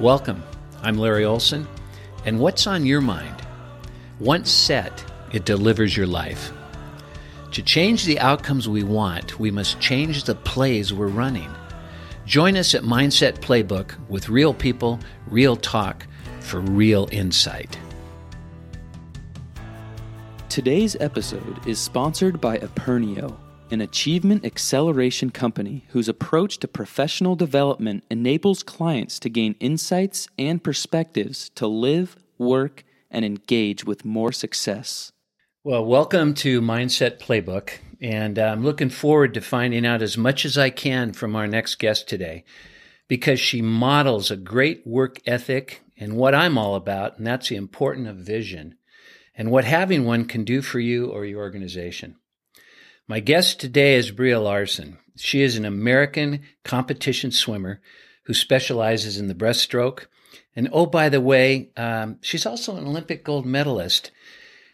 Welcome. I'm Larry Olson, and what's on your mind? Once set, it delivers your life. To change the outcomes we want, we must change the plays we're running. Join us at Mindset Playbook with real people, real talk for real insight. Today's episode is sponsored by Apernio, an achievement acceleration company whose approach to professional development enables clients to gain insights and perspectives to live, work, and engage with more success. Well, welcome to Mindset Playbook, and I'm looking forward to finding out as much as I can from our next guest today because she models a great work ethic and what I'm all about, and that's the importance of vision and what having one can do for you or your organization. My guest today is Breeja Larson. She is an American competition swimmer who specializes in the breaststroke. And oh, by the way, um, she's also an Olympic gold medalist.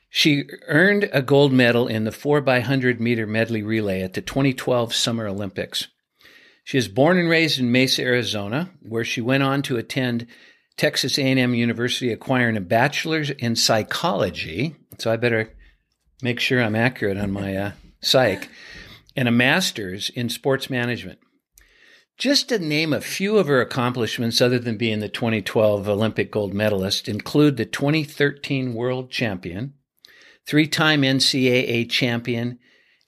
She earned a gold medal in the 4x100 meter medley relay at the 2012 Summer Olympics. She is born and raised in Mesa, Arizona, where she went on to attend Texas A&M University, acquiring a bachelor's in psychology. So I better make sure I'm accurate on my uh, psych, and a master's in sports management. Just to name a few of her accomplishments, other than being the 2012 Olympic gold medalist, include the 2013 world champion, three time NCAA champion,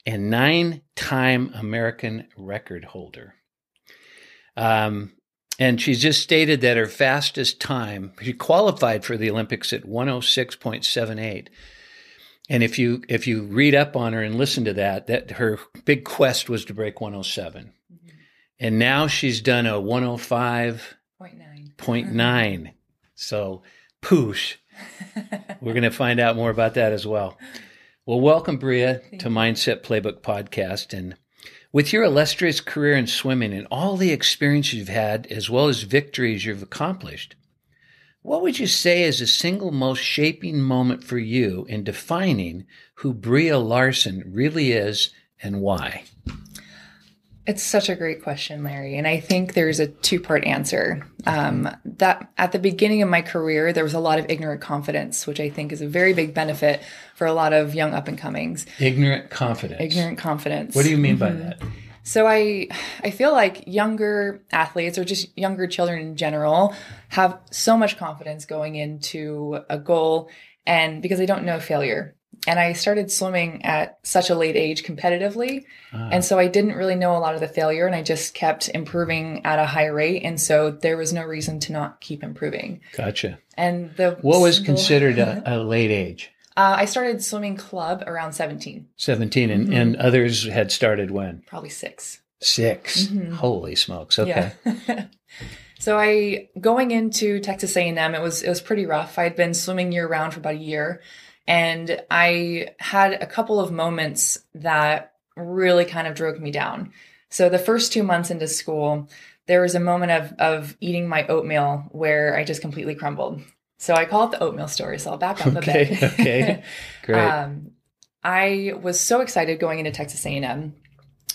and nine time American record holder. Um, and she's just stated that her fastest time, she qualified for the Olympics at 106.78. And if you if you read up on her and listen to that, that her big quest was to break 107. Mm-hmm. And now she's done a 105.9. So, poosh. We're going to find out more about that as well. Well, welcome, Breeja, Thank to. Mindset Playbook Podcast. And with your illustrious career in swimming and all the experience you've had, as well as victories you've accomplished, what would you say is the single most shaping moment for you in defining who Breeja Larson really is and why? It's such a great question, Larry. And I think there's a two part answer. Um, that at the beginning of my career, there was a lot of ignorant confidence, which I think is a very big benefit for a lot of young up and comings. Ignorant confidence. Ignorant confidence. What do you mean mm-hmm. by that? So I I feel like younger athletes or just younger children in general have so much confidence going into a goal and because they don't know failure. And I started swimming at such a late age competitively. Ah. And so I didn't really know a lot of the failure and I just kept improving at a high rate. And so there was no reason to not keep improving. Gotcha. And the what was considered a, a late age? Uh, I started swimming club around 17. 17. And, mm-hmm. and others had started when? Probably six. 6 mm-hmm. Holy smokes. Okay. Yeah. so I, going into Texas A&M, it was, it was pretty rough. I had been swimming year round for about a year. And I had a couple of moments that really kind of drove me down. So the first two months into school, there was a moment of, of eating my oatmeal where I just completely crumbled. So I call it the oatmeal story. So I'll back up okay, a bit. okay, great. Um, I was so excited going into Texas A&M,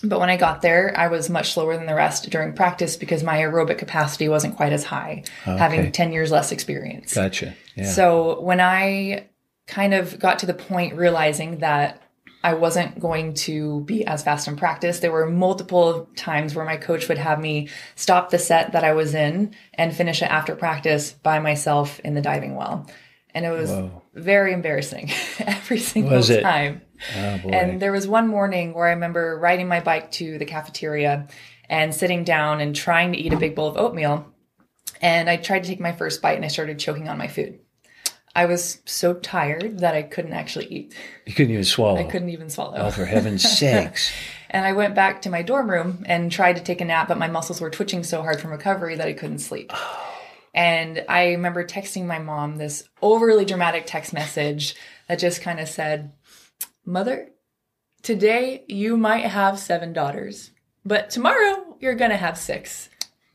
but when I got there, I was much slower than the rest during practice because my aerobic capacity wasn't quite as high, okay. having ten years less experience. Gotcha. Yeah. So when I kind of got to the point realizing that I wasn't going to be as fast in practice. There were multiple times where my coach would have me stop the set that I was in and finish it after practice by myself in the diving well. And it was Whoa. very embarrassing every single was time. Oh, and there was one morning where I remember riding my bike to the cafeteria and sitting down and trying to eat a big bowl of oatmeal. And I tried to take my first bite and I started choking on my food. I was so tired that I couldn't actually eat. You couldn't even swallow. I couldn't even swallow. Oh, for heaven's sakes. and I went back to my dorm room and tried to take a nap, but my muscles were twitching so hard from recovery that I couldn't sleep. Oh. and I remember texting my mom this overly dramatic text message that just kind of said, Mother, today you might have seven daughters, but tomorrow you're going to have six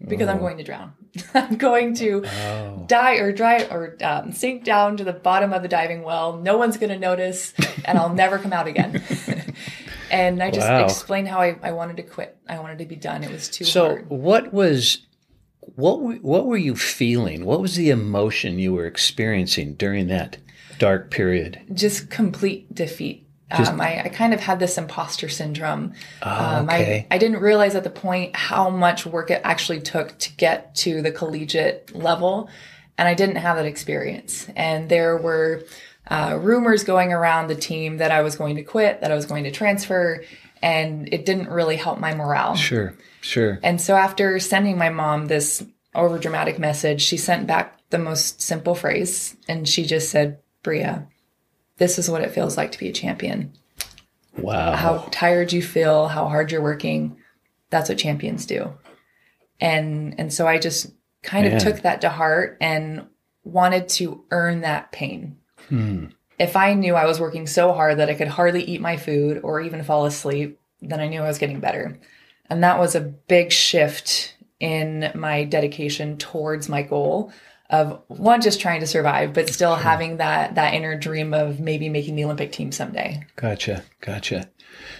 because oh. I'm going to drown. I'm going to oh. die or dry or um, sink down to the bottom of the diving well. No one's going to notice, and I'll never come out again. and I just wow. explained how I, I wanted to quit. I wanted to be done. It was too so hard. what was what were, what were you feeling? What was the emotion you were experiencing during that dark period? Just complete defeat. Just- um, I, I kind of had this imposter syndrome. Ah, Um, okay. I, I didn't realize at the point how much work it actually took to get to the collegiate level. And I didn't have that experience. And there were uh, rumors going around the team that I was going to quit, that I was going to transfer. And it didn't really help my morale. Sure, sure. And so after sending my mom this overdramatic message, she sent back the most simple phrase. And she just said, Breeja, this is what it feels like to be a champion Wow. how tired you feel, how hard you're working. That's what champions do. And and so I just kind Man. of took that to heart and wanted to earn that pain. Hmm. If I knew I was working so hard that I could hardly eat my food or even fall asleep, then I knew I was getting better. And that was a big shift in my dedication towards my goal of one just trying to survive, but still having that that inner dream of maybe making the Olympic team someday. Gotcha, gotcha.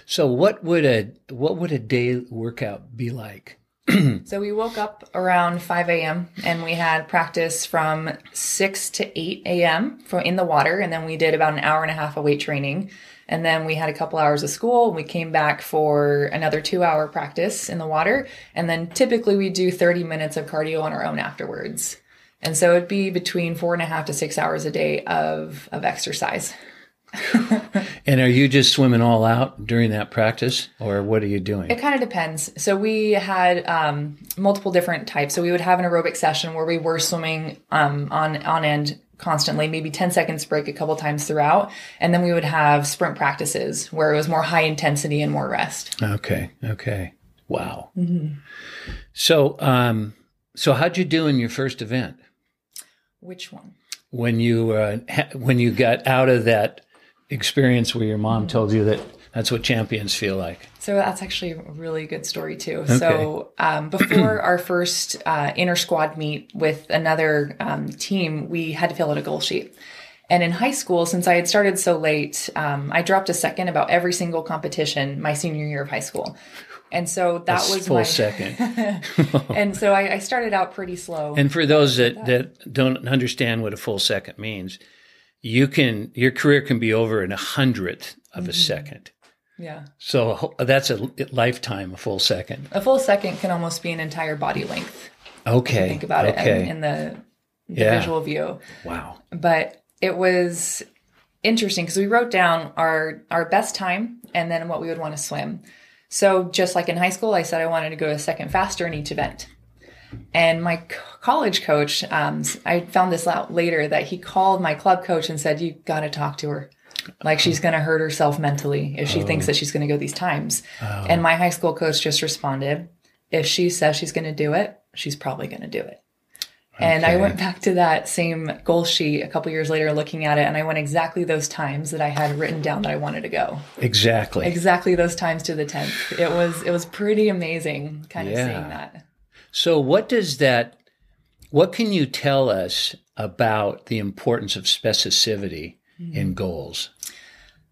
So what would a what would a day workout be like? So we woke up around 5 a.m. and we had practice from 6 to 8 a.m. from in the water. And then we did about an hour and a half of weight training. And then we had a couple hours of school. We came back for another two hour practice in the water. And then typically we do 30 minutes of cardio on our own afterwards. And so it'd be between four and a half to six hours a day of, of exercise. And are you just swimming all out during that practice, or what are you doing? It kind of depends. So we had um, multiple different types. So we would have an aerobic session where we were swimming um, on on end constantly, maybe 10 seconds break a couple times throughout. And then we would have sprint practices where it was more high intensity and more rest. Okay, okay. Wow. So, um, so how'd you do in your first event Which one? when you uh, when you got out of that experience where your mom told you that that's what champions feel like? So that's actually a really good story too. So um, before our first uh, inter squad meet with another um, team, we had to fill out a goal sheet. And in high school, since I had started so late, um, I dropped a second about every single competition my senior year of high school. And so that That's was full my second. and so I, I started out pretty slow. And for those that, that don't understand what a full second means, you can your career can be over in a hundredth of a mm-hmm. second. yeah. So that's a lifetime, a full second. A full second can almost be an entire body length. Okay. Think about it in, in the, the Yeah. visual view. wow. but it was interesting because we wrote down our our best time and then what we would want to swim. So just like in high school, I said I wanted to go a second faster in each event. And my college coach, um, I found this out later that he called my club coach and said, "You got to talk to her. Like she's going to hurt herself mentally if she thinks that she's going to go these times." And my high school coach just responded, "If she says she's going to do it, she's probably going to do it." And I went back to that same goal sheet a couple years later looking at it and I went exactly those times that I had written down that I wanted to go. Exactly. Exactly those times to the 10th. It was it was pretty amazing kind of seeing that. So what does that what can you tell us about the importance of specificity mm-hmm. in goals?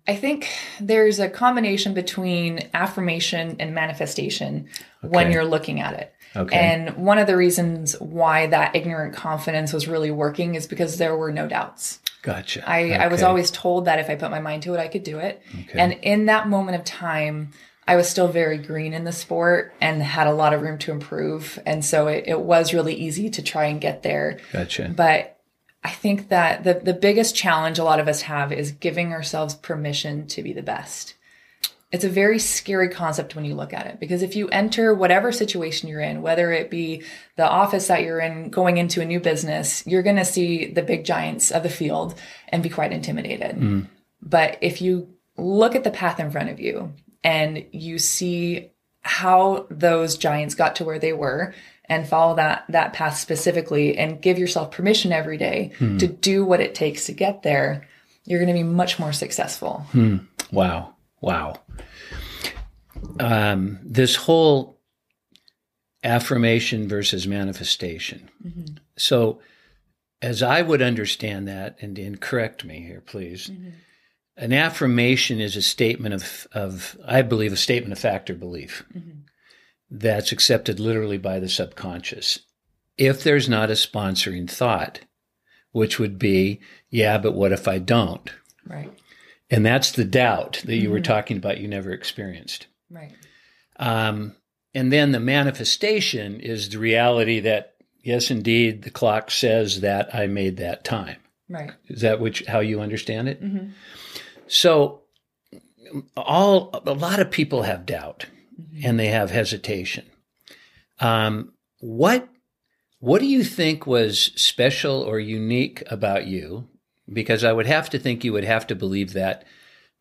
I think there's a combination between affirmation and manifestation when you're looking at it. Okay. And one of the reasons why that ignorant confidence was really working is because there were no doubts. Gotcha. I, I was always told that if I put my mind to it, I could do it. Okay. And in that moment of time, I was still very green in the sport and had a lot of room to improve. And so it, it was really easy to try and get there. Gotcha. But I think that the, the biggest challenge a lot of us have is giving ourselves permission to be the best. It's a very scary concept when you look at it because if you enter whatever situation you're in, whether it be the office that you're in, going into a new business, you're going to see the big giants of the field and be quite intimidated. Mm-hmm. But if you look at the path in front of you and you see how those giants got to where they were and follow that that path specifically and give yourself permission every day hmm. to do what it takes to get there, you're going to be much more successful. Hmm. Wow. Wow. Um, this whole affirmation versus manifestation. Mm-hmm. So, as I would understand that, and, and correct me here, please, mm-hmm. an affirmation is a statement of, of, I believe, a statement of fact or belief mm-hmm. that's accepted literally by the subconscious. if there's not a sponsoring thought, which would be, yeah, but what if I don't? Right. And that's the doubt that you were talking about you never experienced. Right. Um, and then the manifestation is the reality that, yes, indeed, the clock says that I made that time. Right. Is that which how you understand it? hmm So, all a lot of people have doubt and they have hesitation. Um, what what do you think was special or unique about you? Because I would have to think you would have to believe that.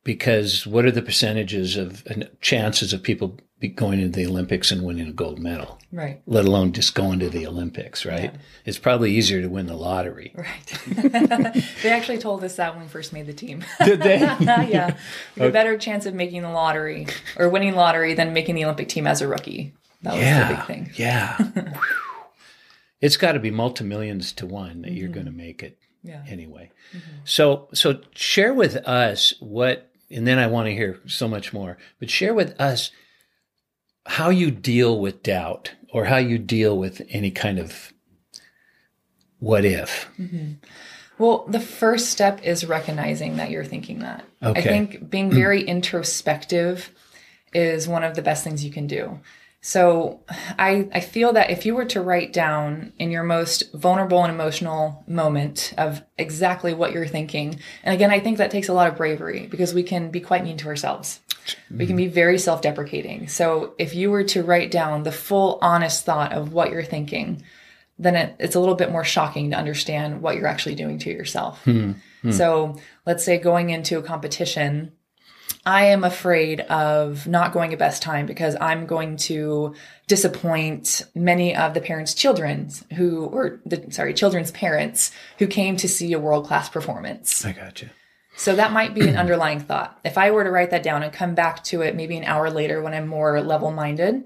Because what are the percentages of chances of people be going into the Olympics and winning a gold medal? Right. Let alone just going to the Olympics, right? Yeah. It's probably easier to win the lottery. Right. they actually told us that when we first made the team. Did they? yeah. Have a better chance of making the lottery or winning lottery than making the Olympic team as a rookie. That was the big thing. Yeah. It's got to be multi-millions to one that you're mm-hmm. going to make it Yeah. anyway. Mm-hmm. So so share with us what and then I want to hear so much more. But share with us how you deal with doubt or how you deal with any kind of what if. Mm-hmm. Well, the first step is recognizing that you're thinking that. Okay. I think being very introspective is one of the best things you can do. So I, I feel that if you were to write down in your most vulnerable and emotional moment of exactly what you're thinking, and again, I think that takes a lot of bravery because we can be quite mean to ourselves. We can be very self deprecating. So if you were to write down the full honest thought of what you're thinking, then it, it's a little bit more shocking to understand what you're actually doing to yourself. Hmm, hmm. So let's say going into a competition, I am afraid of not going a best time because I'm going to disappoint many of the parents' children who, or the, sorry, children's parents who came to see a world class performance. I got you. So that might be an underlying thought. If I were to write that down and come back to it maybe an hour later when I'm more level minded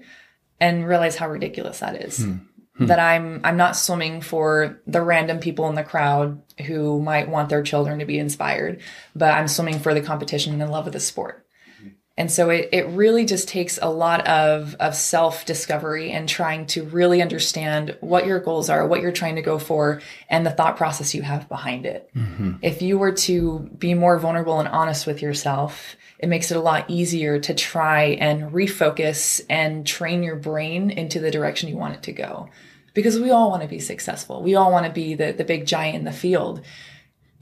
and realize how ridiculous that is. Hmm. Hmm. That I'm I'm not swimming for the random people in the crowd who might want their children to be inspired, but I'm swimming for the competition and the love of the sport. And so it, it really just takes a lot of, of self discovery and trying to really understand what your goals are, what you're trying to go for, and the thought process you have behind it. Mm-hmm. If you were to be more vulnerable and honest with yourself, it makes it a lot easier to try and refocus and train your brain into the direction you want it to go. Because we all want to be successful. We all want to be the, the big giant in the field.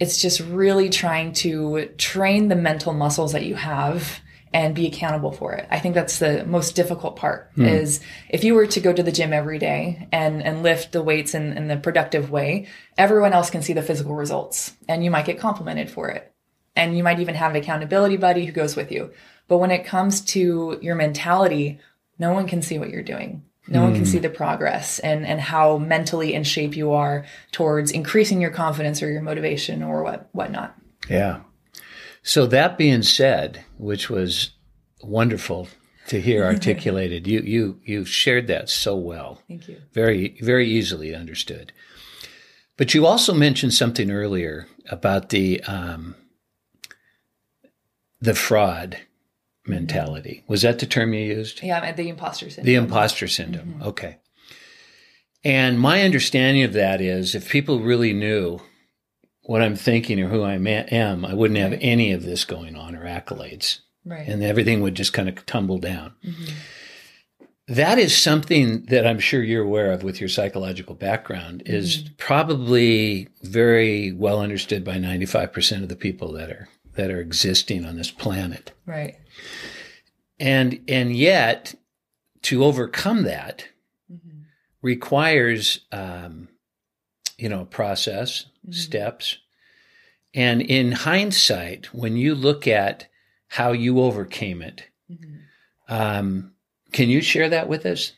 It's just really trying to train the mental muscles that you have and be accountable for it. I think that's the most difficult part hmm. is if you were to go to the gym every day and, and lift the weights in, in the productive way, everyone else can see the physical results and you might get complimented for it. And you might even have an accountability buddy who goes with you. But when it comes to your mentality, no one can see what you're doing. No one can hmm. see the progress and, and how mentally in shape you are towards increasing your confidence or your motivation or what whatnot. Yeah. So that being said, which was wonderful to hear articulated, you you you shared that so well. Thank you. very very easily understood. But you also mentioned something earlier about the um, the fraud mentality. Was that the term you used? Yeah, the imposter syndrome. The imposter syndrome. Okay. And my understanding of that is if people really knew what I'm thinking or who I am, I wouldn't have any of this going on or accolades right. and everything would just kind of tumble down. Mm-hmm. That is something that I'm sure you're aware of with your psychological background is mm-hmm. probably very well understood by 95% of the people that are that are existing on this planet. right. And and yet to overcome that mm-hmm. requires um, you know a process, steps. And in hindsight, when you look at how you overcame it, um, can you share that with us?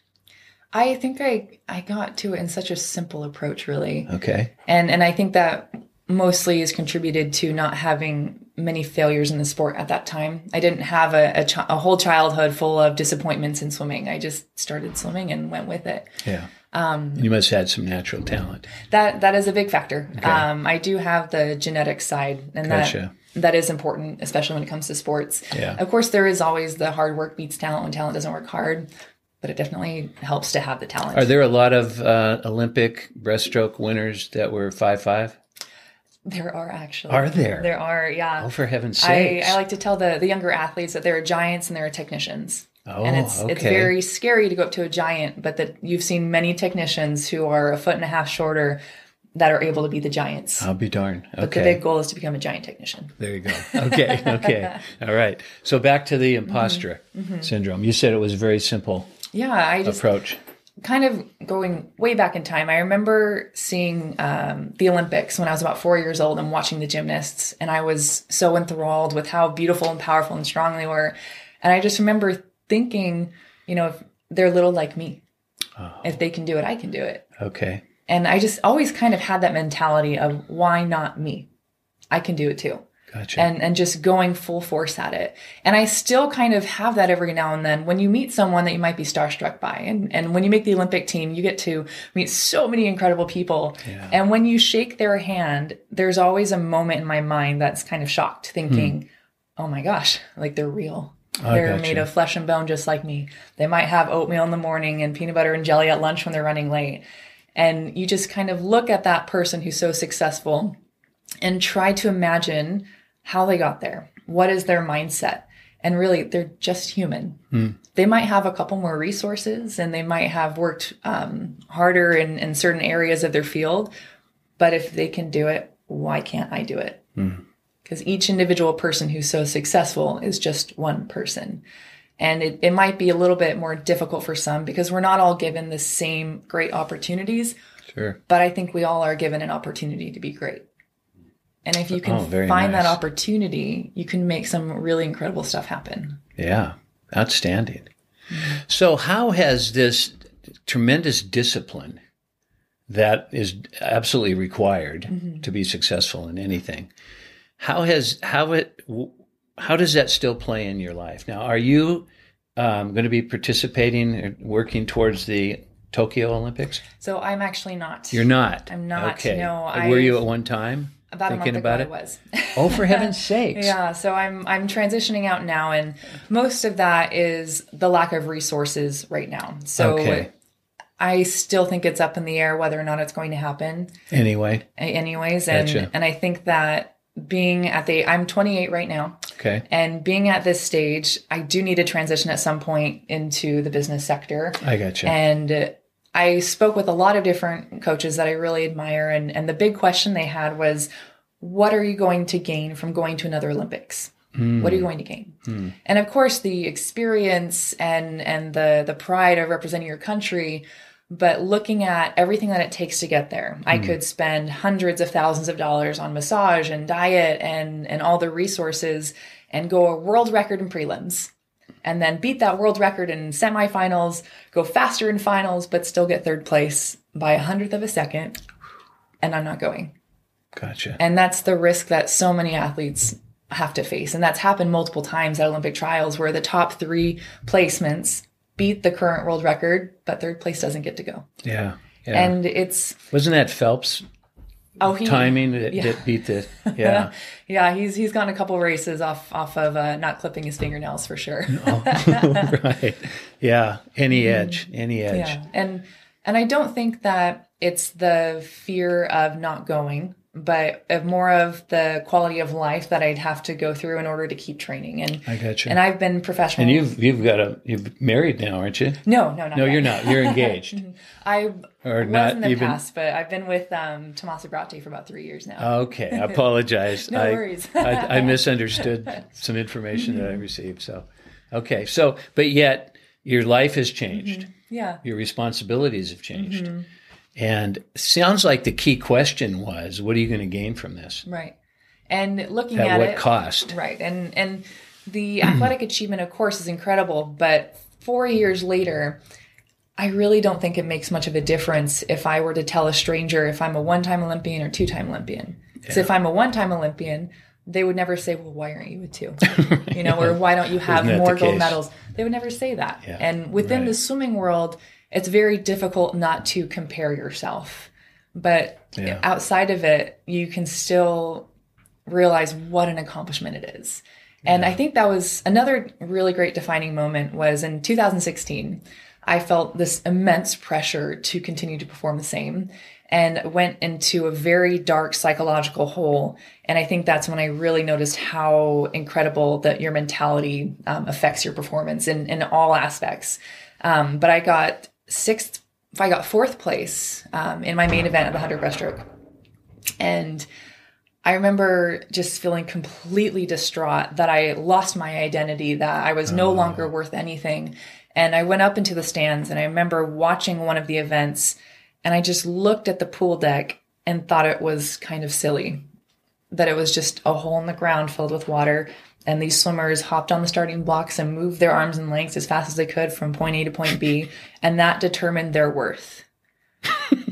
I think I I got to it in such a simple approach really. Okay. And and I think that mostly is contributed to not having many failures in the sport at that time. I didn't have a, a, chi- a whole childhood full of disappointments in swimming. I just started swimming and went with it. Yeah. Um, you must have had some natural talent. That that is a big factor. Um, I do have the genetic side, and Gotcha. that that is important, especially when it comes to sports. Yeah. Of course, there is always the hard work beats talent when talent doesn't work hard. but it definitely helps to have the talent. Are there a lot of uh, Olympic breaststroke winners that were five five? There are actually. Are there? There are, yeah. Oh, for heaven's I! I like to tell the, the younger athletes that there are giants and there are technicians. oh, and it's okay. it's very scary to go up to a giant, but that you've seen many technicians who are a foot and a half shorter that are able to be the giants. I'll be darned. Okay. But the big goal is to become a giant technician. There you go. Okay. Okay. All right. So back to the imposter Mm-hmm. syndrome. You said it was very simple Yeah, I just approach. Kind of going way back in time. I remember seeing um, the Olympics when I was about four years old and watching the gymnasts, and I was so enthralled with how beautiful and powerful and strong they were. And I just remember thinking, you know, if they're little like me, if they can do it, I can do it. Okay. And I just always kind of had that mentality of why not me? I can do it too. Gotcha. And and just going full force at it. And I still kind of have that every now and then when you meet someone that you might be starstruck by. And and when you make the Olympic team, you get to meet so many incredible people. Yeah. And when you shake their hand, there's always a moment in my mind that's kind of shocked, thinking, hmm. Oh my gosh, like they're real. I They're made of flesh and bone just like me. They might have oatmeal in the morning and peanut butter and jelly at lunch when they're running late. And you just kind of look at that person who's so successful and try to imagine how they got there. What is their mindset? And really, they're just human. They might have a couple more resources and they might have worked um, harder in, in certain areas of their field. But if they can do it, why can't I do it? Because each individual person who's so successful is just one person. And it, it might be a little bit more difficult for some because we're not all given the same great opportunities sure. but I think we all are given an opportunity to be great. And if you can Oh, find that opportunity, you can make some really incredible stuff happen. Yeah. Outstanding. So, how has this tremendous discipline that is absolutely required Mm-hmm. to be successful in anything? How has how it how does that still play in your life now? Are you um, going to be participating or working towards the Tokyo Olympics? So I'm actually not. You're not. I'm not, Okay. no, Were I've- you at one time about a month about ago it? I was. Oh, for heaven's sakes! yeah, so I'm I'm transitioning out now and most of that is the lack of resources right now. So Okay. I still think it's up in the air whether or not it's going to happen. Anyway, anyways and Gotcha. and I think that being at the I'm 28 right now okay. and being at this stage I do need to transition at some point into the business sector I got you. and I spoke with a lot of different coaches that I really admire and and the big question they had was what are you going to gain from going to another Olympics? What are you hmm. going to gain? Hmm. And of course the experience and and the the pride of representing your country but looking at everything that it takes to get there. I hmm. could spend hundreds of thousands of dollars on massage and diet and and all the resources and go a world record in prelims and then beat that world record in semifinals go faster in finals but still get third place by a hundredth of a second and i'm not going Gotcha. and that's the risk that so many athletes have to face. And that's happened multiple times at Olympic trials where the top three placements beat the current world record, but third place doesn't get to go. Yeah. Yeah. And it's, Wasn't that Phelps oh, he, timing that, yeah. that beat the? Yeah. yeah, he's, he's gotten a couple races off, off of uh, not clipping his fingernails for sure. right. Yeah. Any edge. Any edge. Yeah. And and I don't think that it's the fear of not going, but of more of the quality of life that I'd have to go through in order to keep training. And I got you. and I've been professional. And you've you've got a you've married now, aren't you? no, no, No, yet. you're not. You're engaged. I Or was not in the even- past, but I've been with um, Tommaso Bratti for about three years now. Okay, I apologize. No I, worries. I, I misunderstood some information that I received. So, okay. So, but yet your life has changed. yeah, Your responsibilities have changed. Mm-hmm. And sounds like the key question was, what are you going to gain from this? right. And looking At at, what it, cost? right? And and the athletic achievement, of course, is incredible. But four years later, I really don't think it makes much of a difference if I were to tell a stranger if I'm a one-time Olympian or two-time Olympian. Because if I'm a one-time Olympian, they would never say, "Well, why aren't you a two? You know, or why don't you have more gold case? medals? They would never say that. Yeah, and within right. the swimming world, it's very difficult not to compare yourself. But Yeah. outside of it, you can still realize what an accomplishment it is. And I think that was another really great defining moment was in 2016. I felt this immense pressure to continue to perform the same and went into a very dark psychological hole. And I think that's when I really noticed how incredible that your mentality um, affects your performance in, in all aspects. Um, but I got sixth, I got fourth place um, in my main event at the 100 breaststroke. And I remember just feeling completely distraught that I lost my identity, that I was no longer worth anything. And I went up into the stands and I remember watching one of the events and I just looked at the pool deck and thought it was kind of silly that it was just a hole in the ground filled with water. And these swimmers hopped on the starting blocks and moved their arms and legs as fast as they could from point A to point B. And that determined their worth.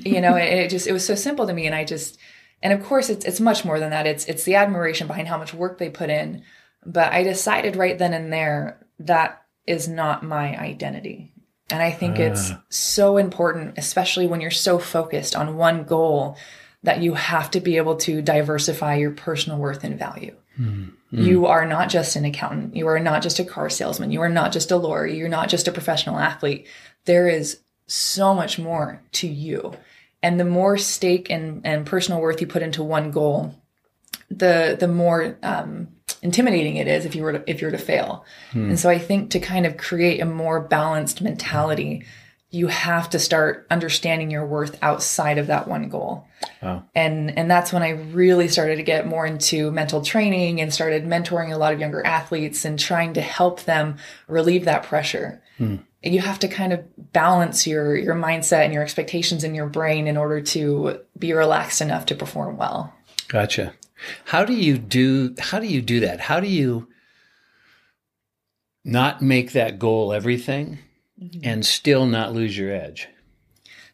you know, it, it just, it was so simple to me. And I just, and of course it's, it's much more than that. It's, it's the admiration behind how much work they put in. But I decided right then and there that is not my identity. And I think uh. it's so important, especially when you're so focused on one goal, that you have to be able to diversify your personal worth and value. Mm. Mm. You are not just an accountant. You are not just a car salesman. You are not just a lawyer. You're not just a professional athlete. There is so much more to you. And the more stake and, and personal worth you put into one goal, the the more um, intimidating it is if you were to, if you were to fail. Hmm. And so I think to kind of create a more balanced mentality, you have to start understanding your worth outside of that one goal. Wow. And and that's when I really started to get more into mental training and started mentoring a lot of younger athletes and trying to help them relieve that pressure. Hmm. You have to kind of balance your your mindset and your expectations in your brain in order to be relaxed enough to perform well. Gotcha. How do you do how do you do that? How do you not make that goal everything mm-hmm. and still not lose your edge?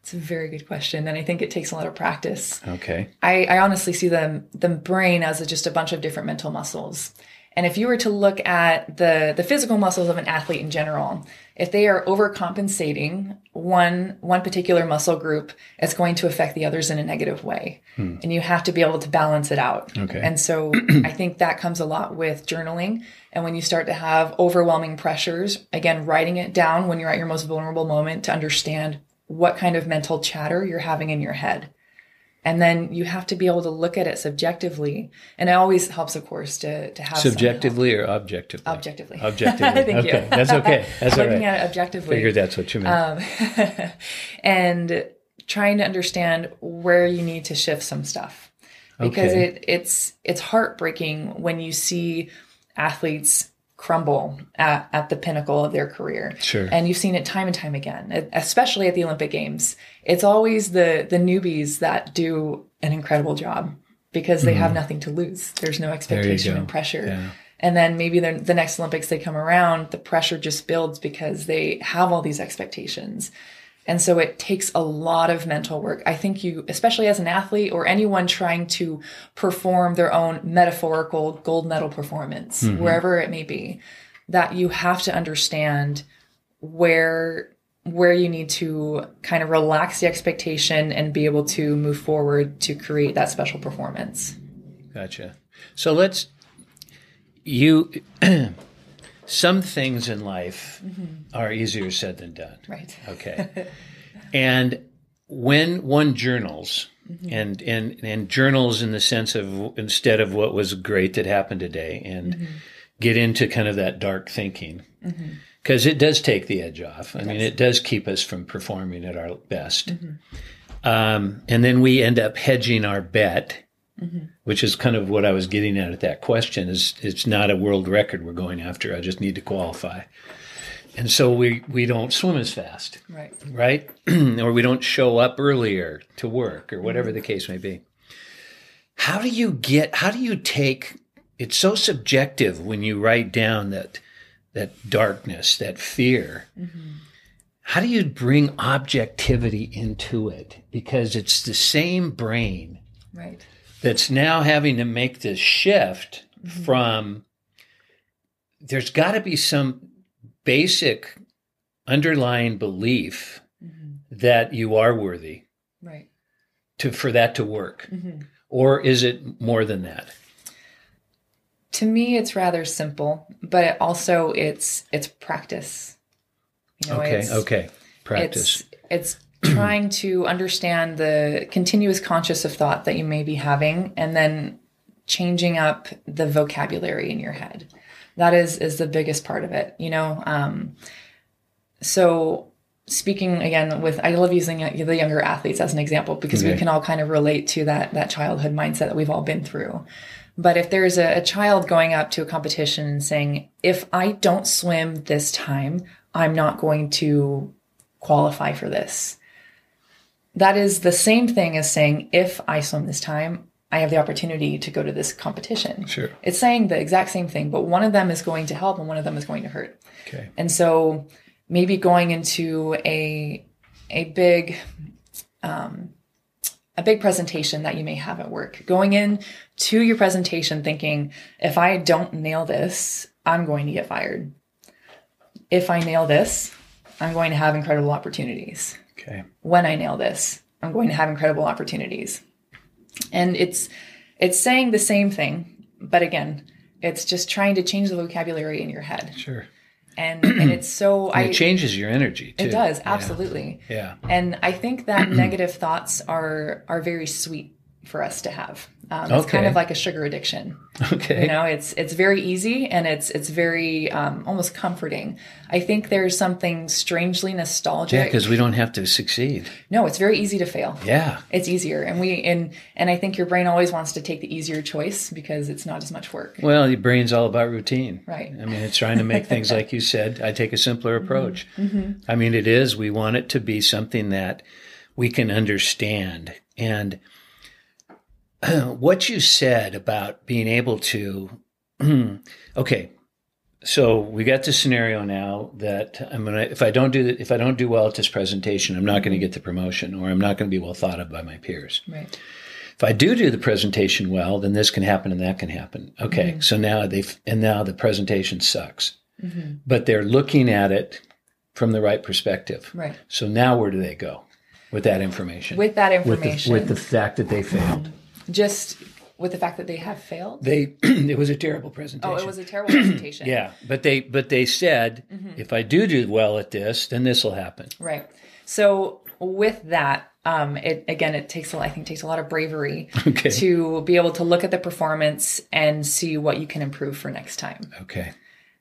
It's a very good question, and I think it takes a lot of practice. Okay. I, I honestly see the the brain as a, just a bunch of different mental muscles, and if you were to look at the the physical muscles of an athlete in general, if they are overcompensating one one particular muscle group, it's going to affect the others in a negative way. Hmm. And you have to be able to balance it out. Okay. And so I think that comes a lot with journaling. And when you start to have overwhelming pressures, again, writing it down when you're at your most vulnerable moment to understand what kind of mental chatter you're having in your head. And then you have to be able to look at it subjectively. And it always helps, of course, to, to have subjectively or objectively? Objectively. Objectively. Thank okay. you. That's okay. That's Looking right. at it objectively. Figured that's what you meant. Um, and trying to understand where you need to shift some stuff. Because okay. it, it's it's heartbreaking when you see athletes crumble at, at the pinnacle of their career. Sure. And you've seen it time and time again, especially at the Olympic Games. It's always the the newbies that do an incredible job because they mm. have mm-hmm. nothing to lose. There's no expectation and pressure. Yeah. And then maybe the, the next Olympics they come around, the pressure just builds because they have all these expectations. And so it takes a lot of mental work. I think you, especially as an athlete or anyone trying to perform their own metaphorical gold medal performance, mm-hmm. wherever it may be, that you have to understand where where you need to kind of relax the expectation and be able to move forward to create that special performance. Gotcha. So let's you some things in life mm-hmm. are easier said than done. Right. Okay. and when one journals, mm-hmm. and, and and journals in the sense of instead of what was great that happened today, and mm-hmm. get into kind of that dark thinking, because mm-hmm. it does take the edge off. I yes. mean, it does keep us from performing at our best. Mm-hmm. Um, and then we end up hedging our bet Mm-hmm. Which is kind of what I was getting at at that question is it's not a world record we're going after. I just need to qualify. And so we, we don't swim as fast. Right. Right? or we don't show up earlier to work or whatever mm-hmm. the case may be. How do you get how do you take it's so subjective when you write down that that darkness, that fear. Mm-hmm. How do you bring objectivity into it? Because it's the same brain. Right that's now having to make this shift mm-hmm. from there's got to be some basic underlying belief mm-hmm. that you are worthy right to for that to work mm-hmm. or is it more than that to me it's rather simple but also it's it's practice you know, okay okay practice. It's it's trying to understand the continuous conscious of thought that you may be having and then changing up the vocabulary in your head. That is is the biggest part of it, you know. Um, so speaking again with I love using the younger athletes as an example because we can all kind of relate to that that childhood mindset that we've all been through. But if there's a, a child going up to a competition and saying, if I don't swim this time, I'm not going to qualify for this. That is the same thing as saying, if I swim this time, I have the opportunity to go to this competition. Sure. It's saying the exact same thing, but one of them is going to help and one of them is going to hurt. Okay. And so maybe going into a a big um, a big presentation that you may have at work, going in to your presentation thinking, if I don't nail this, I'm going to get fired. If I nail this, I'm going to have incredible opportunities. Okay. When I nail this, I'm going to have incredible opportunities. And it's it's saying the same thing, but again, it's just trying to change the vocabulary in your head. Sure. And and it's so I it changes your energy too. it does Yeah. absolutely. Yeah. And I think that negative thoughts are are very sweet for us to have. Um, it's kind of like a sugar addiction. Okay. You know, it's it's very easy and it's it's very um, almost comforting. I think there's something strangely nostalgic. yeah, because we don't have to succeed. no, it's very easy to fail. Yeah. It's easier, and we and and I think your brain always wants to take the easier choice because it's not as much work. Well, your brain's all about routine. Right. I mean, it's trying to make things like you said. I take a simpler Mm-hmm. approach. I mean, it is. We want it to be something that we can understand. And what you said about being able to, okay. So we got the scenario now that I'm gonna. If I don't do that, if I don't do well at this presentation, I'm not going to get the promotion, or I'm not going to be well thought of by my peers. Right. If I do do the presentation well, then this can happen and that can happen. Okay, mm-hmm. so now they've and now the presentation sucks, mm-hmm. but they're looking at it from the right perspective. Right. So now where do they go with that information? With that with the, information, with the fact that they failed. Just with the fact that they have failed. They it was a terrible presentation. Oh, it was a terrible presentation. yeah, but they but they said if I do do well at this, then this will happen. Right. So with that, um, it again, it takes a, I think takes a lot of bravery Okay. to be able to look at the performance and see what you can improve for next time. Okay.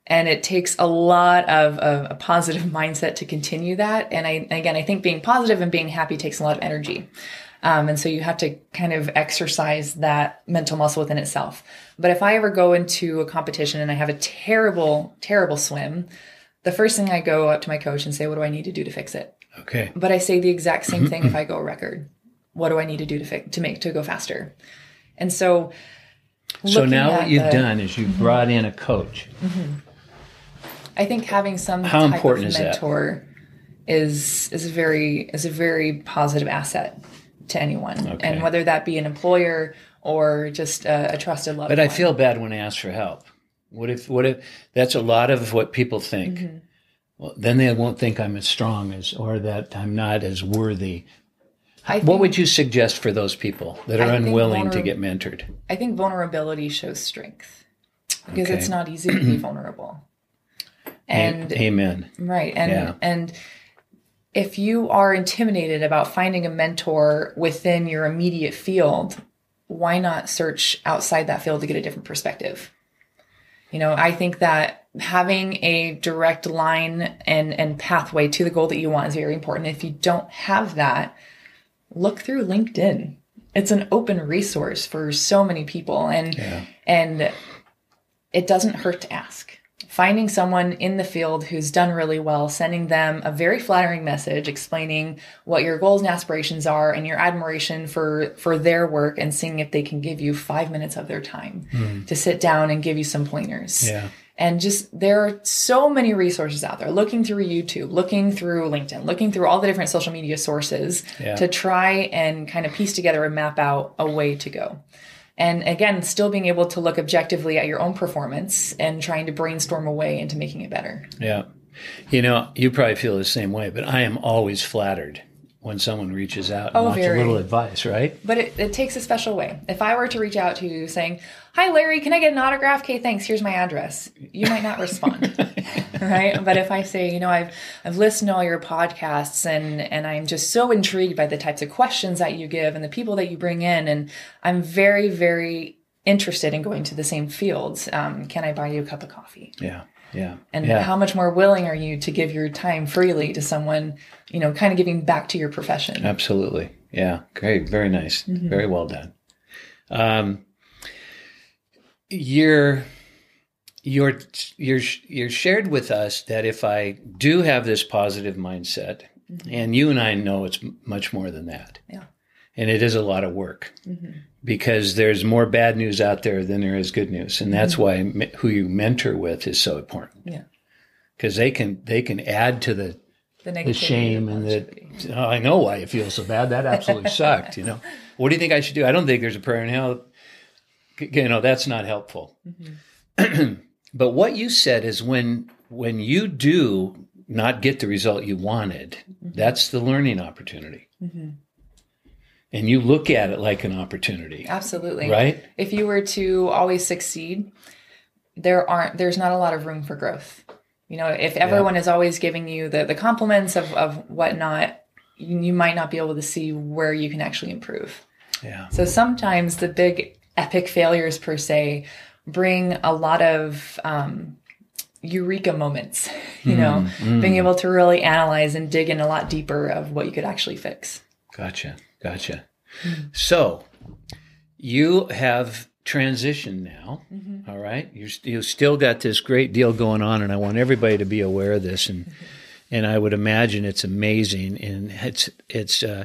And it takes a lot of, of a positive mindset to continue that. And I again, I think being positive and being happy takes a lot of energy. Um, and so you have to kind of exercise that mental muscle within itself. But if I ever go into a competition and I have a terrible, terrible swim, the first thing I go up to my coach and say, what do I need to do to fix it? Okay. But I say the exact same thing if I go record. What do I need to do to fix, to make to go faster? And so, So now what you've the- done is you've brought in a coach. I think having some How type important of is that? mentor is is a very is a very positive asset to anyone, Okay. and whether that be an employer or just a, a trusted loved But I feel bad when I ask for help. What if what if that's a lot of what people think? Mm-hmm. Well, then they won't think I'm as strong as or that I'm not as worthy. Think, What would you suggest for those people that are I unwilling to get mentored? I think vulnerability shows strength because Okay. it's not easy to be vulnerable. And Amen. Right. And Yeah. and if you are intimidated about finding a mentor within your immediate field, why not search outside that field to get a different perspective? You know, I think that having a direct line and and pathway to the goal that you want is very important. If you don't have that, look through LinkedIn. It's an open resource for so many people and Yeah. and it doesn't hurt to ask. Finding someone in the field who's done really well, sending them a very flattering message explaining what your goals and aspirations are and your admiration for for their work and seeing if they can give you 5 minutes of their time hmm. to sit down and give you some pointers. Yeah. And just there are so many resources out there. Looking through YouTube, looking through LinkedIn, looking through all the different social media sources Yeah. to try and kind of piece together and map out a way to go. And again, still being able to look objectively at your own performance and trying to brainstorm a way into making it better. Yeah. You know, you probably feel the same way, but I am always flattered when someone reaches out and Oh, wants very. a little advice, right? But it, it takes a special way. If I were to reach out to you saying, Hi, Larry, can I get an autograph? Okay, thanks. Here's my address. You might not respond. Right? But if I say, you know, I've I've listened to all your podcasts and and I'm just so intrigued by the types of questions that you give and the people that you bring in, and I'm very very interested in going to the same fields. Um, can I buy you a cup of coffee? Yeah. Yeah. And yeah. how much more willing are you to give your time freely to someone, you know, kind of giving back to your profession? Absolutely. Yeah. Great. Very nice. Mm-hmm. Very well done. Um, you're you're you're you're shared with us that if I do have this positive mindset, mm-hmm. and you and I know it's much more than that. Yeah. And it is a lot of work mm-hmm. because there's more bad news out there than there is good news, and that's mm-hmm. why who you mentor with is so important. Yeah. Because they can they can add to the the, the shame and the oh, I know why you feel so bad. That absolutely sucked. You know, what do you think I should do? I don't think there's a prayer in hell. You know, that's not helpful. But what you said is when when you do not get the result you wanted, mm-hmm. that's the learning opportunity. Mm-hmm. And you look at it like an opportunity. Absolutely. Right? If you were to always succeed, there aren't there's not a lot of room for growth. You know, if everyone yeah. is always giving you the, the compliments of, of whatnot, you might not be able to see where you can actually improve. Yeah. So sometimes the big epic failures per se bring a lot of um, eureka moments, you know, mm, being able to really analyze and dig in a lot deeper of what you could actually fix. Gotcha. Gotcha. Mm. So you have transitioned now. Mm-hmm. All right. You, you still got this great deal going on, and I want everybody to be aware of this. And, mm-hmm. and I would imagine it's amazing. And it's, it's, uh,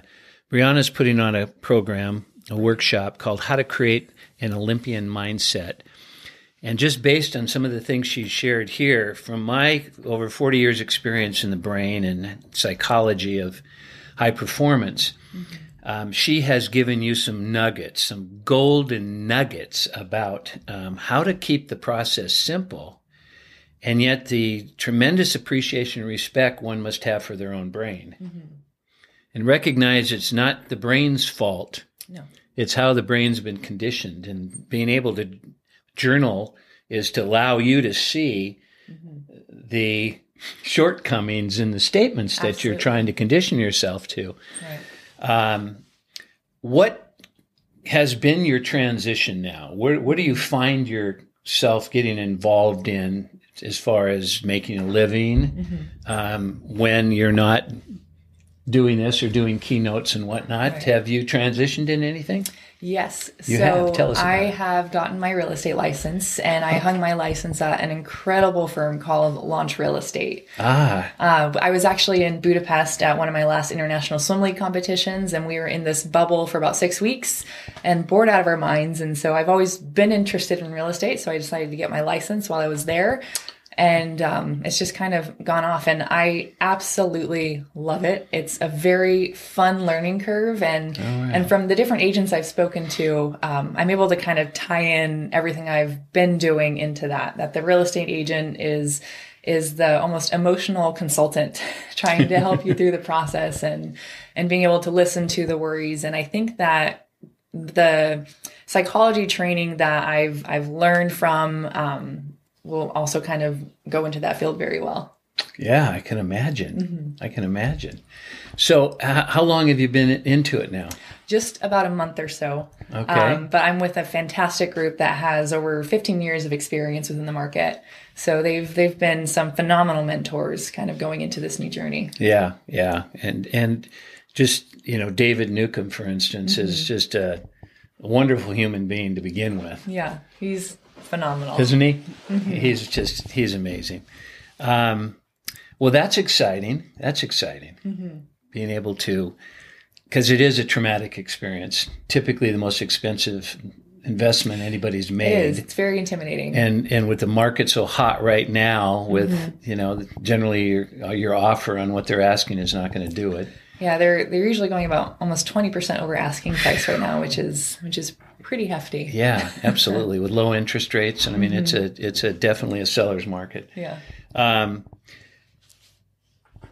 Breeja's putting on a program, a workshop called How to Create an Olympian Mindset. And just based on some of the things she shared here, from my over 40 years' experience in the brain and psychology of high performance, mm-hmm. um, she has given you some nuggets, some golden nuggets about um, how to keep the process simple and yet the tremendous appreciation and respect one must have for their own brain. Mm-hmm. And recognize it's not the brain's fault. No. It's how the brain's been conditioned, and being able to journal is to allow you to see mm-hmm. the shortcomings in the statements Absolutely. that you're trying to condition yourself to. Right. Um, what has been your transition now? Where, where do you find yourself getting involved in as far as making a living mm-hmm. um, when you're not doing this or doing keynotes and whatnot. Right. Have you transitioned in anything? Yes. You so have. Tell us. I it. have gotten my real estate license, and I hung my license at an incredible firm called Launch Real Estate. Ah. Uh, I was actually in Budapest at one of my last international swim league competitions, and we were in this bubble for about six weeks and bored out of our minds. And so I've always been interested in real estate, so I decided to get my license while I was there and um, it's just kind of gone off. And i absolutely love it. It's a very fun learning curve. And oh, yeah. and from the different agents i've spoken to um, i'm able to kind of tie in everything i've been doing into that that the real estate agent is is the almost emotional consultant trying to help you through the process and and being able to listen to the worries. And i think that the psychology training that i've i've learned from um, will also kind of go into that field very well. Yeah, I can imagine. Mm-hmm. I can imagine. So, uh, how long have you been into it now? Just about a month or so. Okay. Um, but I'm with a fantastic group that has over 15 years of experience within the market. So they've they've been some phenomenal mentors, kind of going into this new journey. Yeah, yeah, and and just you know, David Newcomb, for instance, mm-hmm. is just a, a wonderful human being to begin with. Yeah, he's phenomenal, isn't he? Mm-hmm. He's just he's amazing. Um, well, that's exciting. That's exciting. Mm-hmm. Being able to, because it is a traumatic experience. Typically, the most expensive investment anybody's made. It is. It's very intimidating. And and with the market so hot right now, with mm-hmm. you know, generally your your offer on what they're asking is not going to do it. Yeah, they're they're usually going about almost twenty percent over asking price right now, which is which is pretty hefty. Yeah, absolutely. With low interest rates, and I mean mm-hmm. it's a it's a definitely a seller's market. Yeah. Um,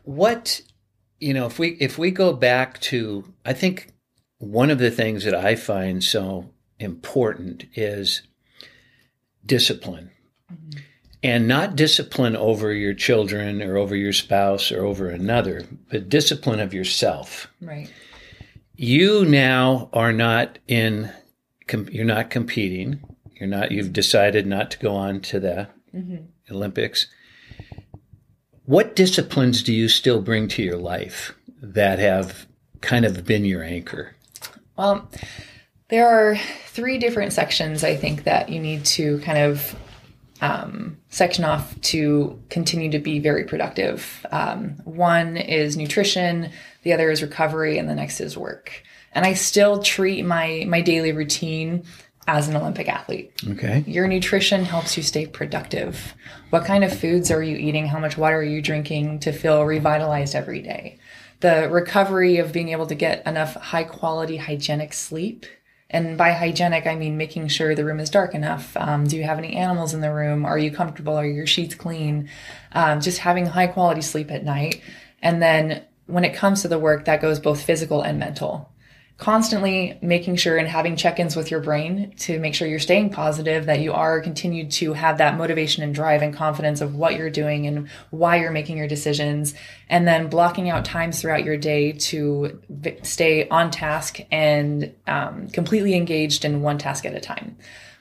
what you know, if we if we go back to, I think one of the things that I find so important is discipline. Mm-hmm. and not discipline over your children or over your spouse or over another, but discipline of yourself. Right. You now are not in, com- you're not competing. You're not, you've decided not to go on to the Olympics. What disciplines do you still bring to your life that have kind of been your anchor? Well, there are three different sections I think that you need to kind of um, section off to continue to be very productive. Um, one is nutrition, the other is recovery, and the next is work. And I still treat my my daily routine as an Olympic athlete. Okay. Your nutrition helps you stay productive. What kind of foods are you eating? How much water are you drinking to feel revitalized every day? The recovery of being able to get enough high quality hygienic sleep. And by hygienic, I mean making sure the room is dark enough. Um, do you have any animals in the room? Are you comfortable? Are your sheets clean? Um, just having high quality sleep at night. And then when it comes to the work, that goes both physical and mental constantly making sure and having check-ins with your brain to make sure you're staying positive that you are continued to have that motivation and drive and confidence of what you're doing and why you're making your decisions and then blocking out times throughout your day to stay on task and um, completely engaged in one task at a time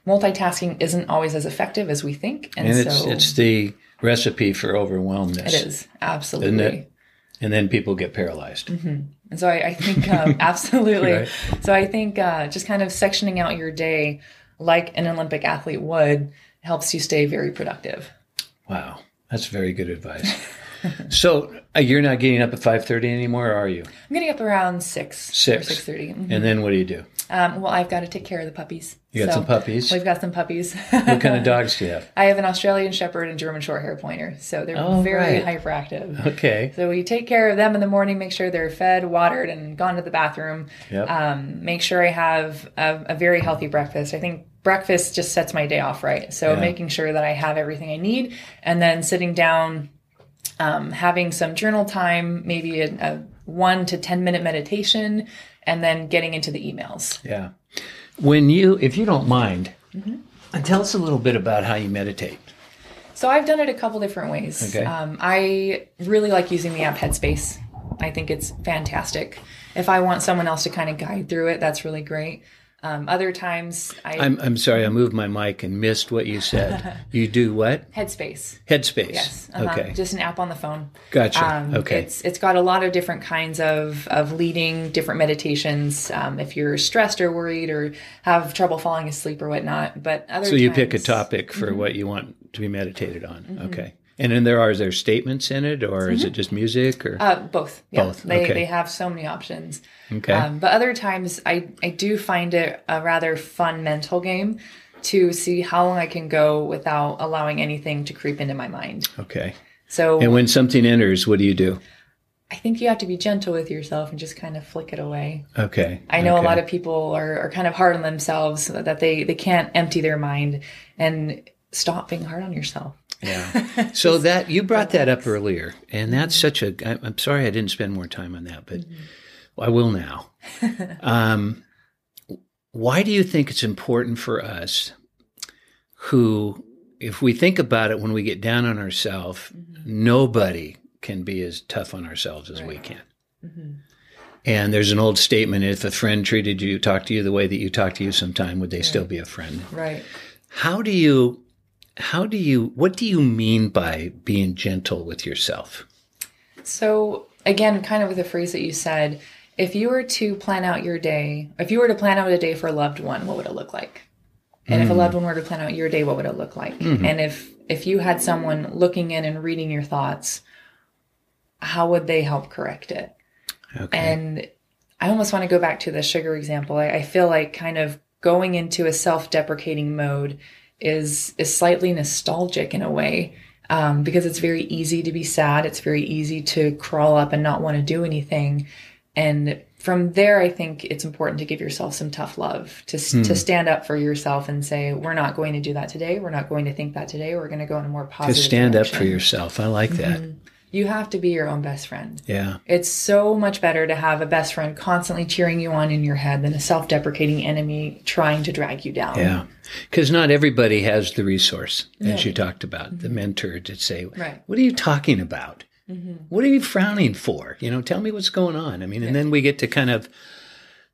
multitasking isn't always as effective as we think and, And it's, so it's the recipe for overwhelmness. it is absolutely? And then people get paralyzed. And so I, I think um, absolutely. Right. So I think uh, just kind of sectioning out your day like an Olympic athlete would helps you stay very productive. Wow. That's very good advice. so uh, you're not getting up at 5.30 anymore, or are you? I'm getting up around six, Six. or six thirty. And then what do you do? Um, well, I've got to take care of the puppies. You got So some puppies? We've got some puppies. What kind of dogs do you have? I have an Australian Shepherd and German Shorthair Pointer, so they're Oh, very right. hyperactive. Okay. So we take care of them in the morning, make sure they're fed, watered, and gone to the bathroom. Yep. Um, make sure I have a, a very healthy breakfast. I think breakfast just sets my day off right. So Yeah. making sure that I have everything I need, and then sitting down, um, having some journal time, maybe a, a one to ten minute meditation, and then getting into the emails. Yeah. When you, if you don't mind, Mm-hmm. tell us a little bit about how you meditate. So I've done it a couple different ways. Okay. Um, I really like using the app Headspace. I think it's fantastic. If I want someone else to kind of guide through it, that's really great. Um, other times, I I'm, I'm sorry, I moved my mic and missed what you said. you do what? Headspace. Headspace. Yes. uh-huh, Okay. Just an app on the phone. Gotcha. Um, okay. It's it's got a lot of different kinds of of leading different meditations. Um, if you're stressed or worried or have trouble falling asleep or whatnot, but other so you pick a topic for what you want to be meditated on. Okay. And then there are there statements in it, or is it just music? Or Uh, both. Yeah. Both, They okay. they have so many options. okay, Um, but other times, I, I do find it a rather fun mental game to see how long I can go without allowing anything to creep into my mind. okay. So And when something enters, what do you do? I think you have to be gentle with yourself and just kind of flick it away. Okay. I know okay. a lot of people are, are kind of hard on themselves that they, they can't empty their mind and stop being hard on yourself. Yeah. So that you brought that up earlier, and that's such a. I'm sorry I didn't spend more time on that, but mm-hmm. I will now. um, why do you think it's important for us, who, if we think about it, when we get down on ourselves, mm-hmm. nobody can be as tough on ourselves as we can. Mm-hmm. And there's an old statement: if a friend treated you, talked to you the way that you talk to you, sometime would they still be a friend? Right. How do you, how do you, what do you mean by being gentle with yourself? So again, kind of with the phrase that you said, if you were to plan out your day, if you were to plan out a day for a loved one, what would it look like? And if a loved one were to plan out your day, what would it look like? Mm-hmm. And if if you had someone looking in and reading your thoughts, how would they help correct it? Okay. And I almost want to go back to the sugar example. I, I feel like kind of going into a self-deprecating mode is is slightly nostalgic in a way um, because it's very easy to be sad. It's very easy to crawl up and not want to do anything. And from there, I think it's important to give yourself some tough love to to stand up for yourself and say, "We're not going to do that today. We're not going to think that today. We're going to go in a more positive." to positive." stand up for yourself. I like that. You have to be your own best friend. Yeah. It's so much better to have a best friend constantly cheering you on in your head than a self deprecating enemy trying to drag you down. Yeah. Because not everybody has the resource, as you talked about, the mm-hmm. mentor to say, Right. What are you talking about? Mm-hmm. What are you frowning for? You know, tell me what's going on. I mean, and then we get to kind of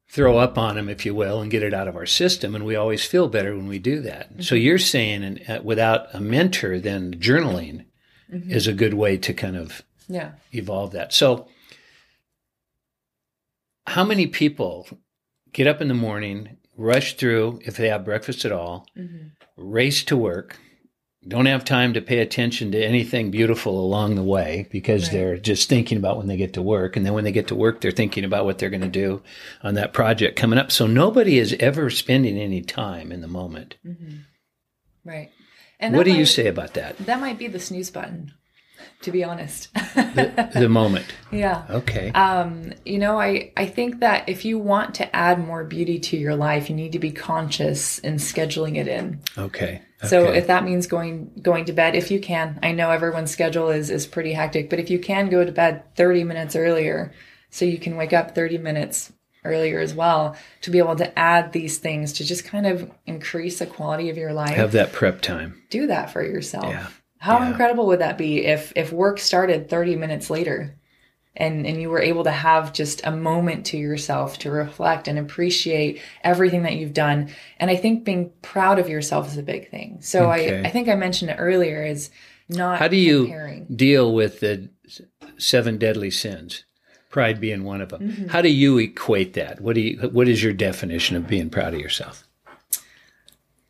throw up on them, if you will, and get it out of our system. And we always feel better when we do that. Mm-hmm. So you're saying, and uh, without a mentor, then journaling Mm-hmm. is a good way to kind of Yeah. evolve that. So, how many people get up in the morning, rush through if they have breakfast at all, mm-hmm. race to work, don't have time to pay attention to anything beautiful along the way because Right. they're just thinking about when they get to work. And then when they get to work, they're thinking about what they're going to do on that project coming up. So, nobody is ever spending any time in the moment. Mm-hmm. Right. And What do you say about that? That might be the snooze button, to be honest. The moment. yeah. Okay. Um, you know, I, I think that if you want to add more beauty to your life, you need to be conscious in scheduling it in. Okay. So Okay. if that means going going to bed, if you can, I know everyone's schedule is is pretty hectic, but if you can go to bed 30 minutes earlier, so you can wake up 30 minutes earlier as well, to be able to add these things to just kind of increase the quality of your life. have that prep time. do that for yourself. Yeah. How Yeah. incredible would that be if if work started 30 minutes later and and you were able to have just a moment to yourself to reflect and appreciate everything that you've done. And I think being proud of yourself is a big thing. So Okay. I I think I mentioned it earlier is not How do you comparing. deal with the seven deadly sins? Pride being one of them. Mm-hmm. How do you equate that? What do you? What is your definition of being proud of yourself?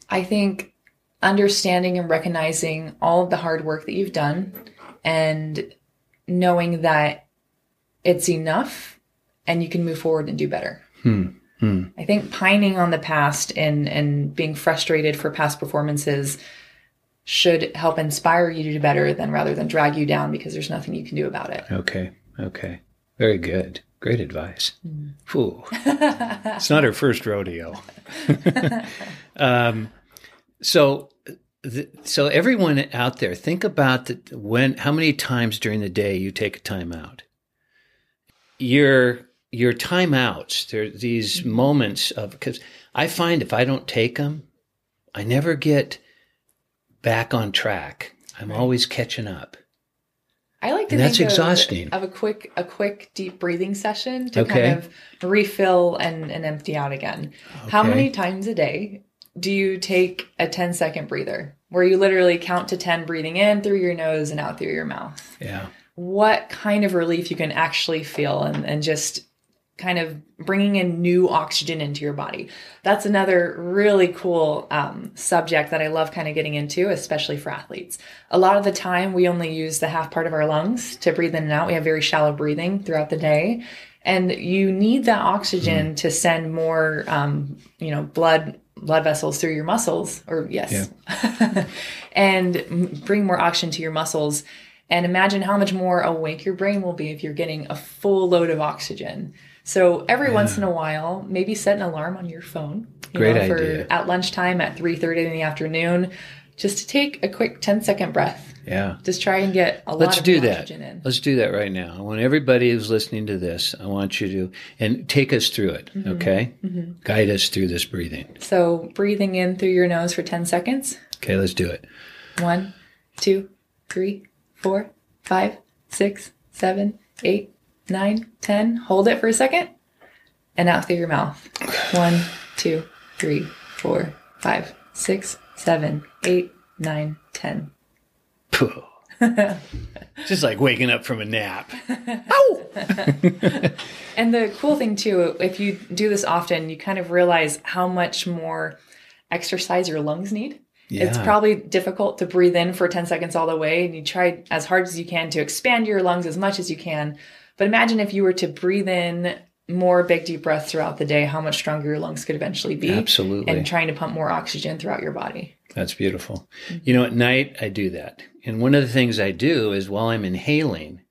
I think understanding and recognizing all of the hard work that you've done and knowing that it's enough and you can move forward and do better. I think pining on the past and, and being frustrated for past performances should help inspire you to do better than rather than drag you down because there's nothing you can do about it. Okay. Okay. Very good. Great advice. Mm. It's not her first rodeo. um, so, th- so everyone out there, think about the, when, how many times during the day you take a time out. Your your timeouts, there these moments of because I find if I don't take them, I never get back on track. I'm always catching up. I like to And that's think of- exhausting. Of, a quick a quick deep breathing session to Okay. kind of refill and, and empty out again. How many times a day do you take a 10 second breather where you literally count to 10 breathing in through your nose and out through your mouth? Yeah. What kind of relief you can actually feel and, and just kind of bringing in new oxygen into your body. That's another really cool um, subject that I love kind of getting into, especially for athletes. A lot of the time, we only use the half part of our lungs to breathe in and out. We have very shallow breathing throughout the day. And you need that oxygen to send more, um, you know, blood blood vessels through your muscles, or yes, and bring more oxygen to your muscles. And imagine how much more awake your brain will be if you're getting a full load of oxygen. So every once in a while, maybe set an alarm on your phone. You Great know, for idea. at lunchtime at 3.30 in the afternoon, just to take a quick 10 second breath. Yeah. Just try and get a lot Let's of do that. oxygen in. Let's do that right now. I want everybody who's listening to this, I want you to, and take us through it, Mm-hmm. okay? Guide us through this breathing. So breathing in through your nose for 10 seconds. Okay, let's do it. One, two, three, four, five, six, seven, eight, nine, ten. Hold it for a second. And out through your mouth. One, two, three, four, five, six, seven, eight, nine, ten. Phew. Just like waking up from a nap. Ow! And the cool thing too, if you do this often, you kind of realize how much more exercise your lungs need. Yeah. It's probably difficult to breathe in for 10 seconds all the way, and you try as hard as you can to expand your lungs as much as you can. But imagine if you were to breathe in more big deep breaths throughout the day, how much stronger your lungs could eventually be. Absolutely. And trying to pump more oxygen throughout your body. That's beautiful. Mm-hmm. You know, at night I do that. And one of the things I do is while I'm inhaling,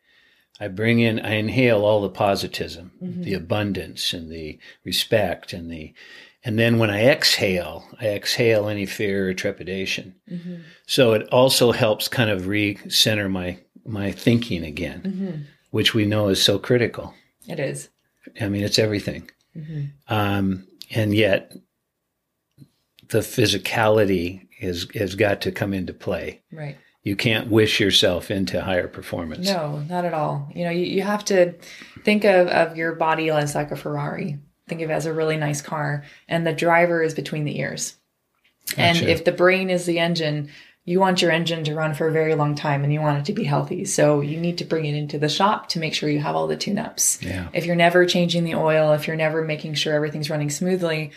I bring in, I inhale all the positivism, mm-hmm. the abundance and the respect and the, and then when I exhale, I exhale any fear or trepidation. Mm-hmm. So it also helps kind of re-center my my thinking again, Mm-hmm. Which we know is so critical. It is. I mean, it's everything. Mm-hmm. Um, and yet, the physicality is has got to come into play. Right. You can't wish yourself into higher performance. No, not at all. You know, you, you have to think of, of your body as like a Ferrari. Think of it as a really nice car, and the driver is between the ears. And if the brain is the engine, you want your engine to run for a very long time and you want it to be healthy. So you need to bring it into the shop to make sure you have all the tune ups. Yeah. If you're never changing the oil, if you're never making sure everything's running smoothly,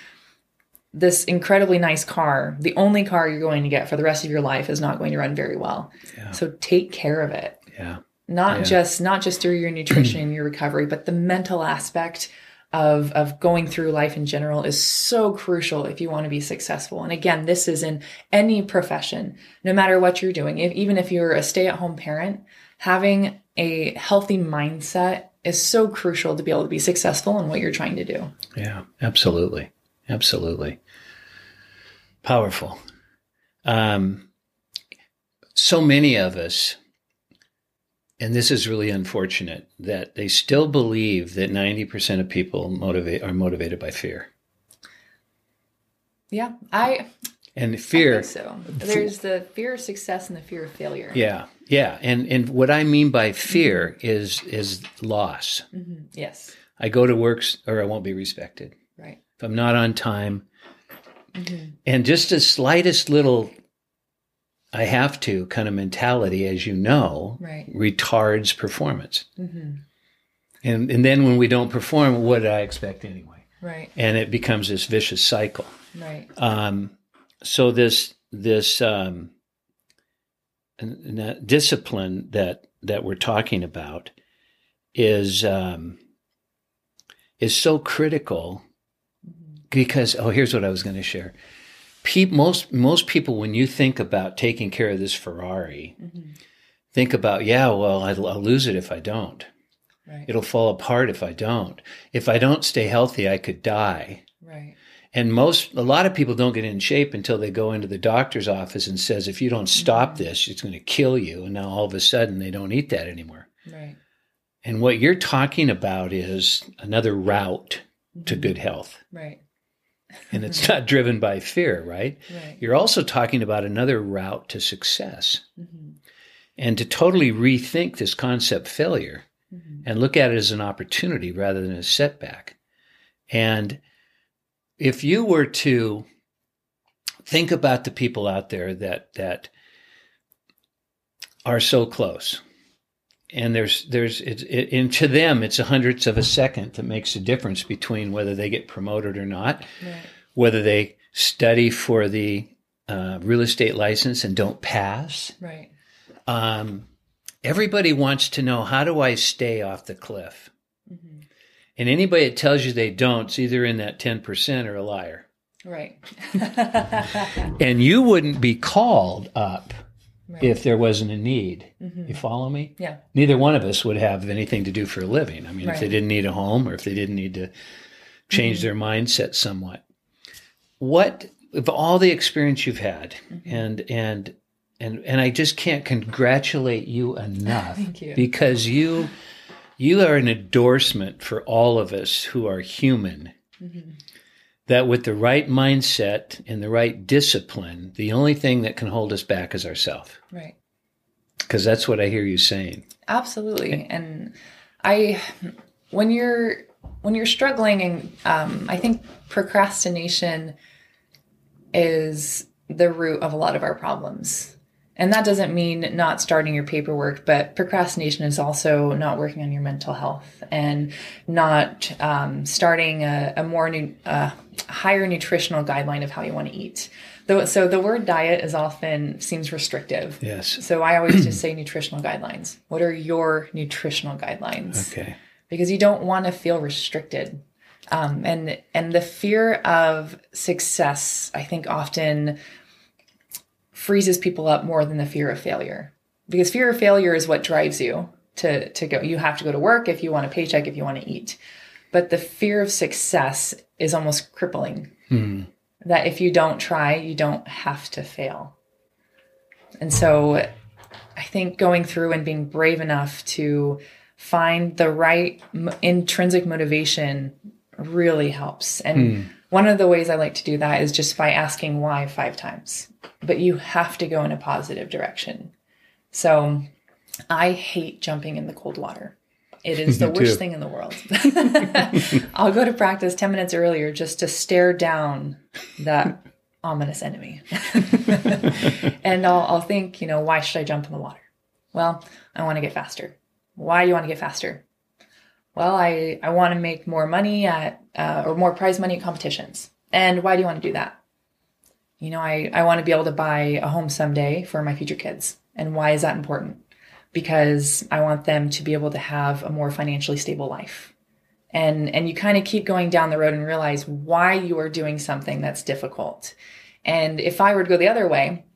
this incredibly nice car, the only car you're going to get for the rest of your life is not going to run very well. Yeah. So take care of it Yeah. not Yeah. just not just through your nutrition and your recovery but the mental aspect of of going through life in general is so crucial if you want to be successful and again this is in any profession no matter what you're doing if, even if you're a stay-at-home parent having a healthy mindset is so crucial to be able to be successful in what you're trying to do Yeah, absolutely. Absolutely. Powerful. Um, so many of us, and this is really unfortunate, that they still believe that 90% of people motivate are motivated by fear. yeah i And fear, think so there's the fear of success and the fear of failure yeah, yeah. And and what I mean by fear is is loss. Mhm. yes I go to work s- or I won't be respected. right If I'm not on time, Mhm. and just the slightest little I have to kind of mentality, as you know, right retards performance. hmm And and then when we don't perform, what did I expect anyway? right And it becomes this vicious cycle. right Um, so this this um, n- discipline that that we're talking about is um, is so critical because oh here's what I was going to share. Pe- most most people when you think about taking care of this Ferrari, Mhm. think about yeah well I'll, I'll lose it if I don't. right It'll fall apart if I don't. If I don't stay healthy, I could die. right And most, a lot of people don't get in shape until they go into the doctor's office and says, if you don't stop this, it's going to kill you. And now all of a sudden they don't eat that anymore. right And what you're talking about is another route to good health. right And it's not driven by fear, right? right You're also talking about another route to success Mhm. and to totally rethink this concept failure Mhm. and look at it as an opportunity rather than a setback. And if you were to think about the people out there that that are so close, and there's there's it's it, and to them it's a hundredths of a second that makes a difference between whether they get promoted or not, right whether they study for the uh, real estate license and don't pass. right Um, everybody wants to know how do I stay off the cliff? Mhm. And anybody that tells you they don't is either in that 10% or a liar. right And you wouldn't be called up Right. if there wasn't a need. Mhm. You follow me? yeah Neither one of us would have anything to do for a living. I mean, if they didn't need a home or if they didn't need to change Mm-hmm. their mindset somewhat. What of all the experience you've had Mm-hmm. and and and and I just can't congratulate you enough Thank you. because you you are an endorsement for all of us who are human Mhm. That with the right mindset and the right discipline, the only thing that can hold us back is ourselves. right Because that's what I hear you saying. absolutely and i when you're when you're struggling and um, i think procrastination is the root of a lot of our problems and that doesn't mean not starting your paperwork but procrastination is also not working on your mental health and not um, starting a, a more nu- uh, higher nutritional guideline of how you want to eat Though- so the word diet is often seems restrictive Yes. so I always just say nutritional guidelines. What are your nutritional guidelines? Okay. Because you don't want to feel restricted. Um, and and the fear of success, I think, often freezes people up more than the fear of failure. Because fear of failure is what drives you to to go. You have to go to work if you want a paycheck, if you want to eat. But the fear of success is almost crippling. Hmm. That if you don't try, you don't have to fail. And so I think going through and being brave enough to find the right m- intrinsic motivation really helps. And one of the ways I like to do that is just by asking why five times. But you have to go in a positive direction. So I hate jumping in the cold water. It is the worst thing in the world. I'll go to practice 10 minutes earlier just to stare down that ominous enemy. and I'll, I'll think, you know, why should I jump in the water? Well, I want to get faster. Why do you want to get faster? Well, I, I want to make more money at, uh, or more prize money at competitions. And why do you want to do that? You know, I, I want to be able to buy a home someday for my future kids. And why is that important? Because I want them to be able to have a more financially stable life. And, and you kind of keep going down the road and realize why you are doing something that's difficult. And if I were to go the other way,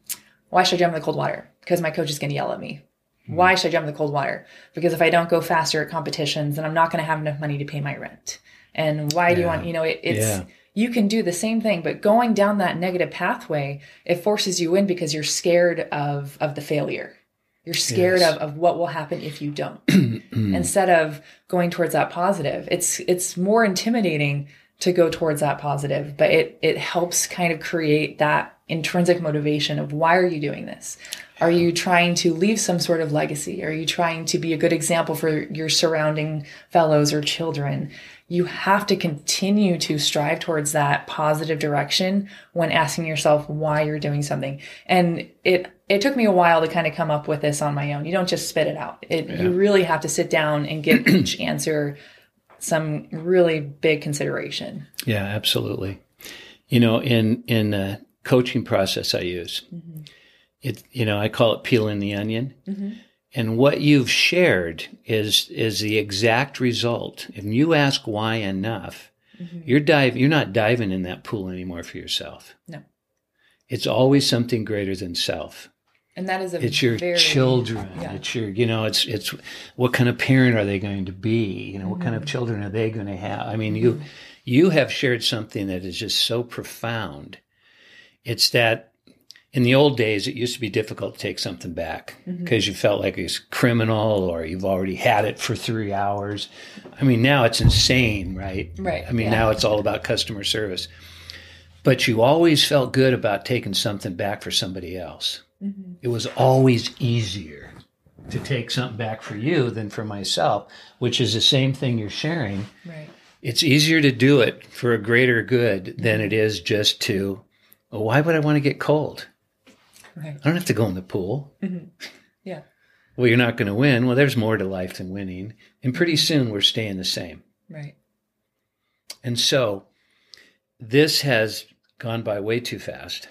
why should I jump in the cold water? Because my coach is going to yell at me. Mm-hmm. Why should I jump in the cold water? Because if I don't go faster at competitions, then I'm not going to have enough money to pay my rent. And why do you want, you know, it, it's, Yeah. you can do the same thing, but going down that negative pathway, it forces you in because you're scared of, of the failure. You're scared Yes. of, of what will happen if you don't. Instead of going towards that positive, it's, it's more intimidating to go towards that positive, but it, it helps kind of create that intrinsic motivation of why are you doing this? Are you trying to leave some sort of legacy? Are you trying to be a good example for your surrounding fellows or children? You have to continue to strive towards that positive direction when asking yourself why you're doing something. And it it took me a while to kind of come up with this on my own. You don't just spit it out. It you really have to sit down and give each answer some really big consideration. Yeah, absolutely. You know, in in the coaching process I use, mm-hmm. It you know I call it peeling the onion, mm-hmm. and what you've shared is is the exact result. If you ask why enough, mm-hmm. you're dive you're not diving in that pool anymore for yourself. No. It's always something greater than self. And that is a It's your very, children. yeah. It's your, you know, it's it's what kind of parent are they going to be? You know, what kind of mm-hmm. children are they going to have? I mean, you you have shared something that is just so profound. It's that in the old days, it used to be difficult to take something back mm-hmm. because you felt like it's criminal or you've already had it for three hours. I mean, now it's insane, right? Right, I mean, yeah. now it's all about customer service. But you always felt good about taking something back for somebody else. Mm-hmm. It was always easier to take something back for you than for myself, which is the same thing you're sharing. Right. It's easier to do it for a greater good than mm-hmm. it is just to, well, why would I want to get cold? Right. I don't have to go in the pool. Mm-hmm. Yeah. Well, you're not going to win. Well, there's more to life than winning. And pretty mm-hmm. soon we're staying the same. Right. And so this has gone by way too fast.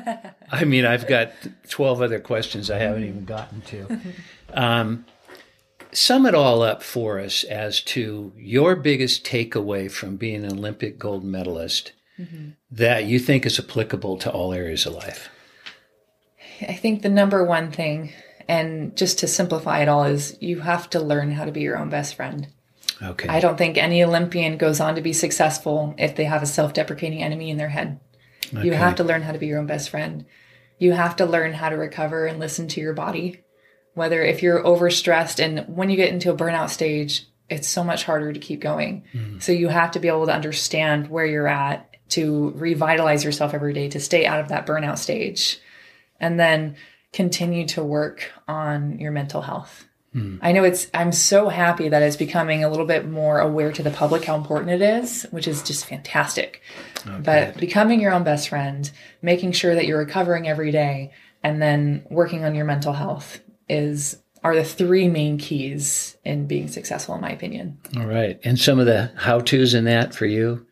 I mean, I've got 12 other questions I haven't even gotten to. Um, sum it all up for us as to your biggest takeaway from being an Olympic gold medalist mm-hmm. that you think is applicable to all areas of life. I think the number one thing, and just to simplify it all, is you have to learn how to be your own best friend. Okay. I don't think any Olympian goes on to be successful if they have a self deprecating enemy in their head. Okay. You have to learn how to be your own best friend. You have to learn how to recover and listen to your body. Whether if you're overstressed and when you get into a burnout stage, it's so much harder to keep going. Hmm. So you have to be able to understand where you're at to revitalize yourself every day to stay out of that burnout stage and then continue to work on your mental health. Hmm. I know it's, I'm so happy that it's becoming a little bit more aware to the public how important it is, which is just fantastic. But becoming your own best friend, making sure that you're recovering every day, and then working on your mental health is are the three main keys in being successful, in my opinion. All right. And some of the how to's in that for you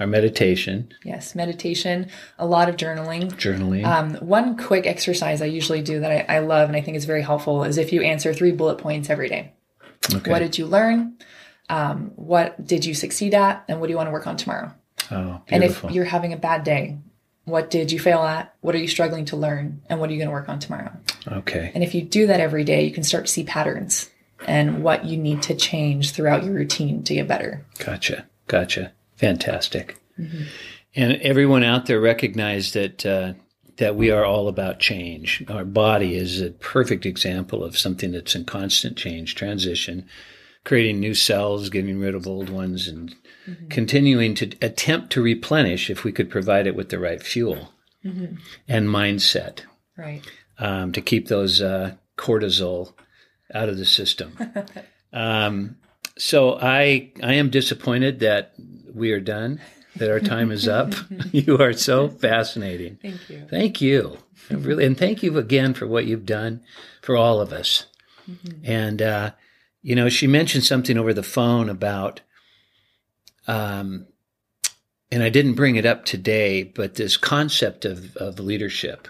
are meditation, Yes, meditation, a lot of journaling, journaling. Um, one quick exercise I usually do that I, I love and I think is very helpful is if you answer three bullet points every day. okay. What did you learn? Um, what did you succeed at? And what do you want to work on tomorrow? oh, beautiful. And if you're having a bad day, what did you fail at? What are you struggling to learn? And what are you going to work on tomorrow? okay. And if you do that every day, you can start to see patterns and what you need to change throughout your routine to get better. Gotcha. Gotcha. Fantastic. And everyone out there recognize that uh, that we are all about change. Our body is a perfect example of something that's in constant change, transition, creating new cells, getting rid of old ones, and mm-hmm. continuing to attempt to replenish if we could provide it with the right fuel mm-hmm. and mindset. Right. Um, to keep those uh, cortisol out of the system. um, so I I am disappointed that we are done, that our time is up. you are so fascinating. Thank you. Thank you. Really, and thank you again for what you've done for all of us. Mm-hmm. And uh, you know, she mentioned something over the phone about, um, and I didn't bring it up today, but this concept of of leadership.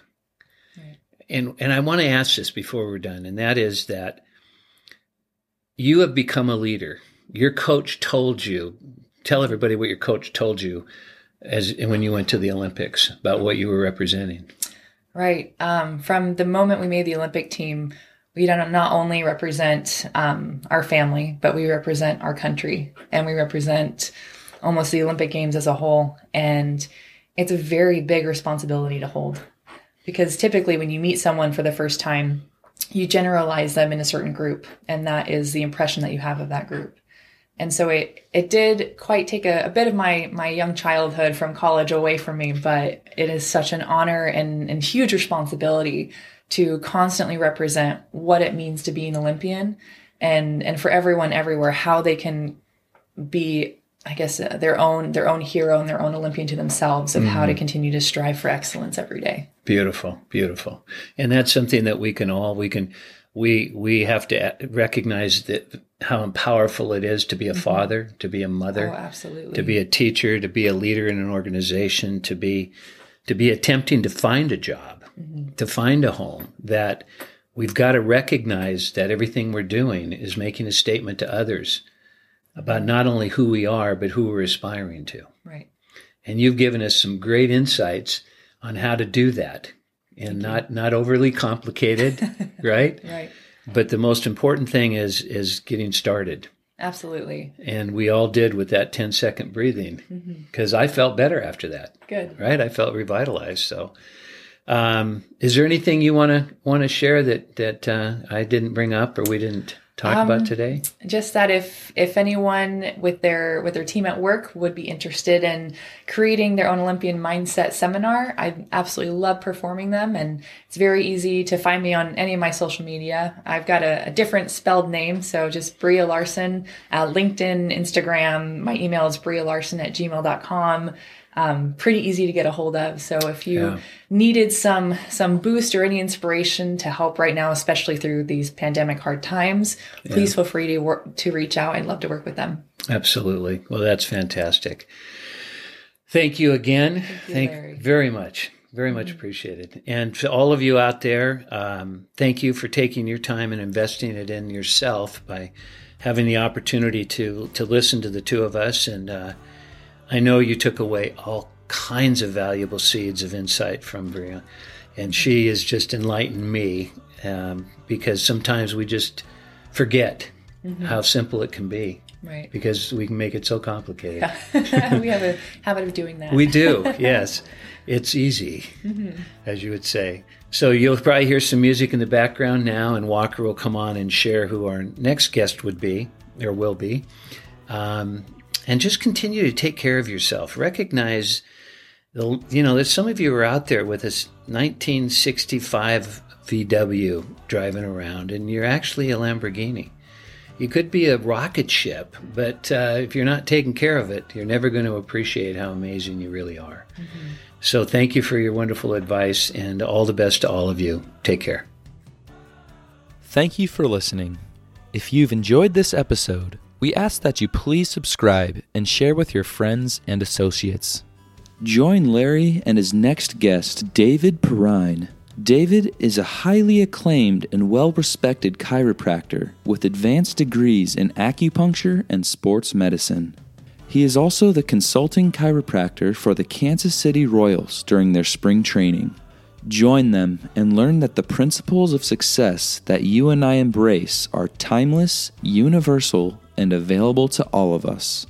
Right. And and I want to ask this before we're done, and that is that you have become a leader. Your coach told you, tell everybody what your coach told you as when you went to the Olympics about what you were representing. Right. Um, from the moment we made the Olympic team, we don't not only represent um, our family, but we represent our country and we represent almost the Olympic Games as a whole. And it's a very big responsibility to hold because typically when you meet someone for the first time, you generalize them in a certain group, and that is the impression that you have of that group. And so it it did quite take a, a, bit of my my young childhood from college away from me, but it is such an honor and, and huge responsibility to constantly represent what it means to be an Olympian and and for everyone everywhere how they can be I guess uh, their own their own hero and their own Olympian to themselves of mm-hmm. how to mm-hmm. continue to strive for excellence every day. Beautiful, beautiful, and that's something that we can all we can we we have to recognize that how powerful it is to be a mm-hmm. father, to be a mother, oh, absolutely, to be a teacher, to be a leader in an organization, to be to be attempting to find a job, mm-hmm. to find a home that we've got to recognize that everything we're doing is making a statement to others about not only who we are, but who we're aspiring to. Right. And you've given us some great insights on how to do that and not, not overly complicated, right? Right. But the most important thing is is getting started. Absolutely. And we all did with that 10 second breathing because mm-hmm. I felt better after that. Good. Right? I felt revitalized. So, um, is there anything you want to want to share that that uh, I didn't bring up or we didn't talk um, about today? Just that if if anyone with their with their team at work would be interested in creating their own Olympian mindset seminar, I absolutely love performing them, and it's very easy to find me on any of my social media. I've got a, a different spelled name, so just Breeja Larson, uh, LinkedIn, Instagram. My email is Breeja Larson at gmail.com um, pretty easy to get a hold of. So if you yeah. needed some some boost or any inspiration to help right now, especially through these pandemic hard times, yeah. please feel free to work to reach out. I'd love to work with them. Absolutely. Well, that's fantastic. Thank you again. Thank, you, thank very much. Very much mm-hmm. appreciated. And to all of you out there, um, thank you for taking your time and investing it in yourself by having the opportunity to to listen to the two of us and uh, I know you took away all kinds of valuable seeds of insight from Breeja, and she has just enlightened me um, because sometimes we just forget mm-hmm. how simple it can be. Right. Because we can make it so complicated. Yeah. we have a habit of doing that. we do, yes. It's easy, mm-hmm. as you would say. So you'll probably hear some music in the background now, and Walker will come on and share who our next guest would be, or will be. Um, and just continue to take care of yourself. Recognize, the, you know, that some of you are out there with this 1965 VW driving around, and you're actually a Lamborghini. You could be a rocket ship, but uh, if you're not taking care of it, you're never going to appreciate how amazing you really are. Mm-hmm. So, thank you for your wonderful advice, and all the best to all of you. Take care. Thank you for listening. If you've enjoyed this episode, we ask that you please subscribe and share with your friends and associates. Join Larry and his next guest, David Perrine. David is a highly acclaimed and well respected chiropractor with advanced degrees in acupuncture and sports medicine. He is also the consulting chiropractor for the Kansas City Royals during their spring training. Join them and learn that the principles of success that you and I embrace are timeless, universal, and available to all of us.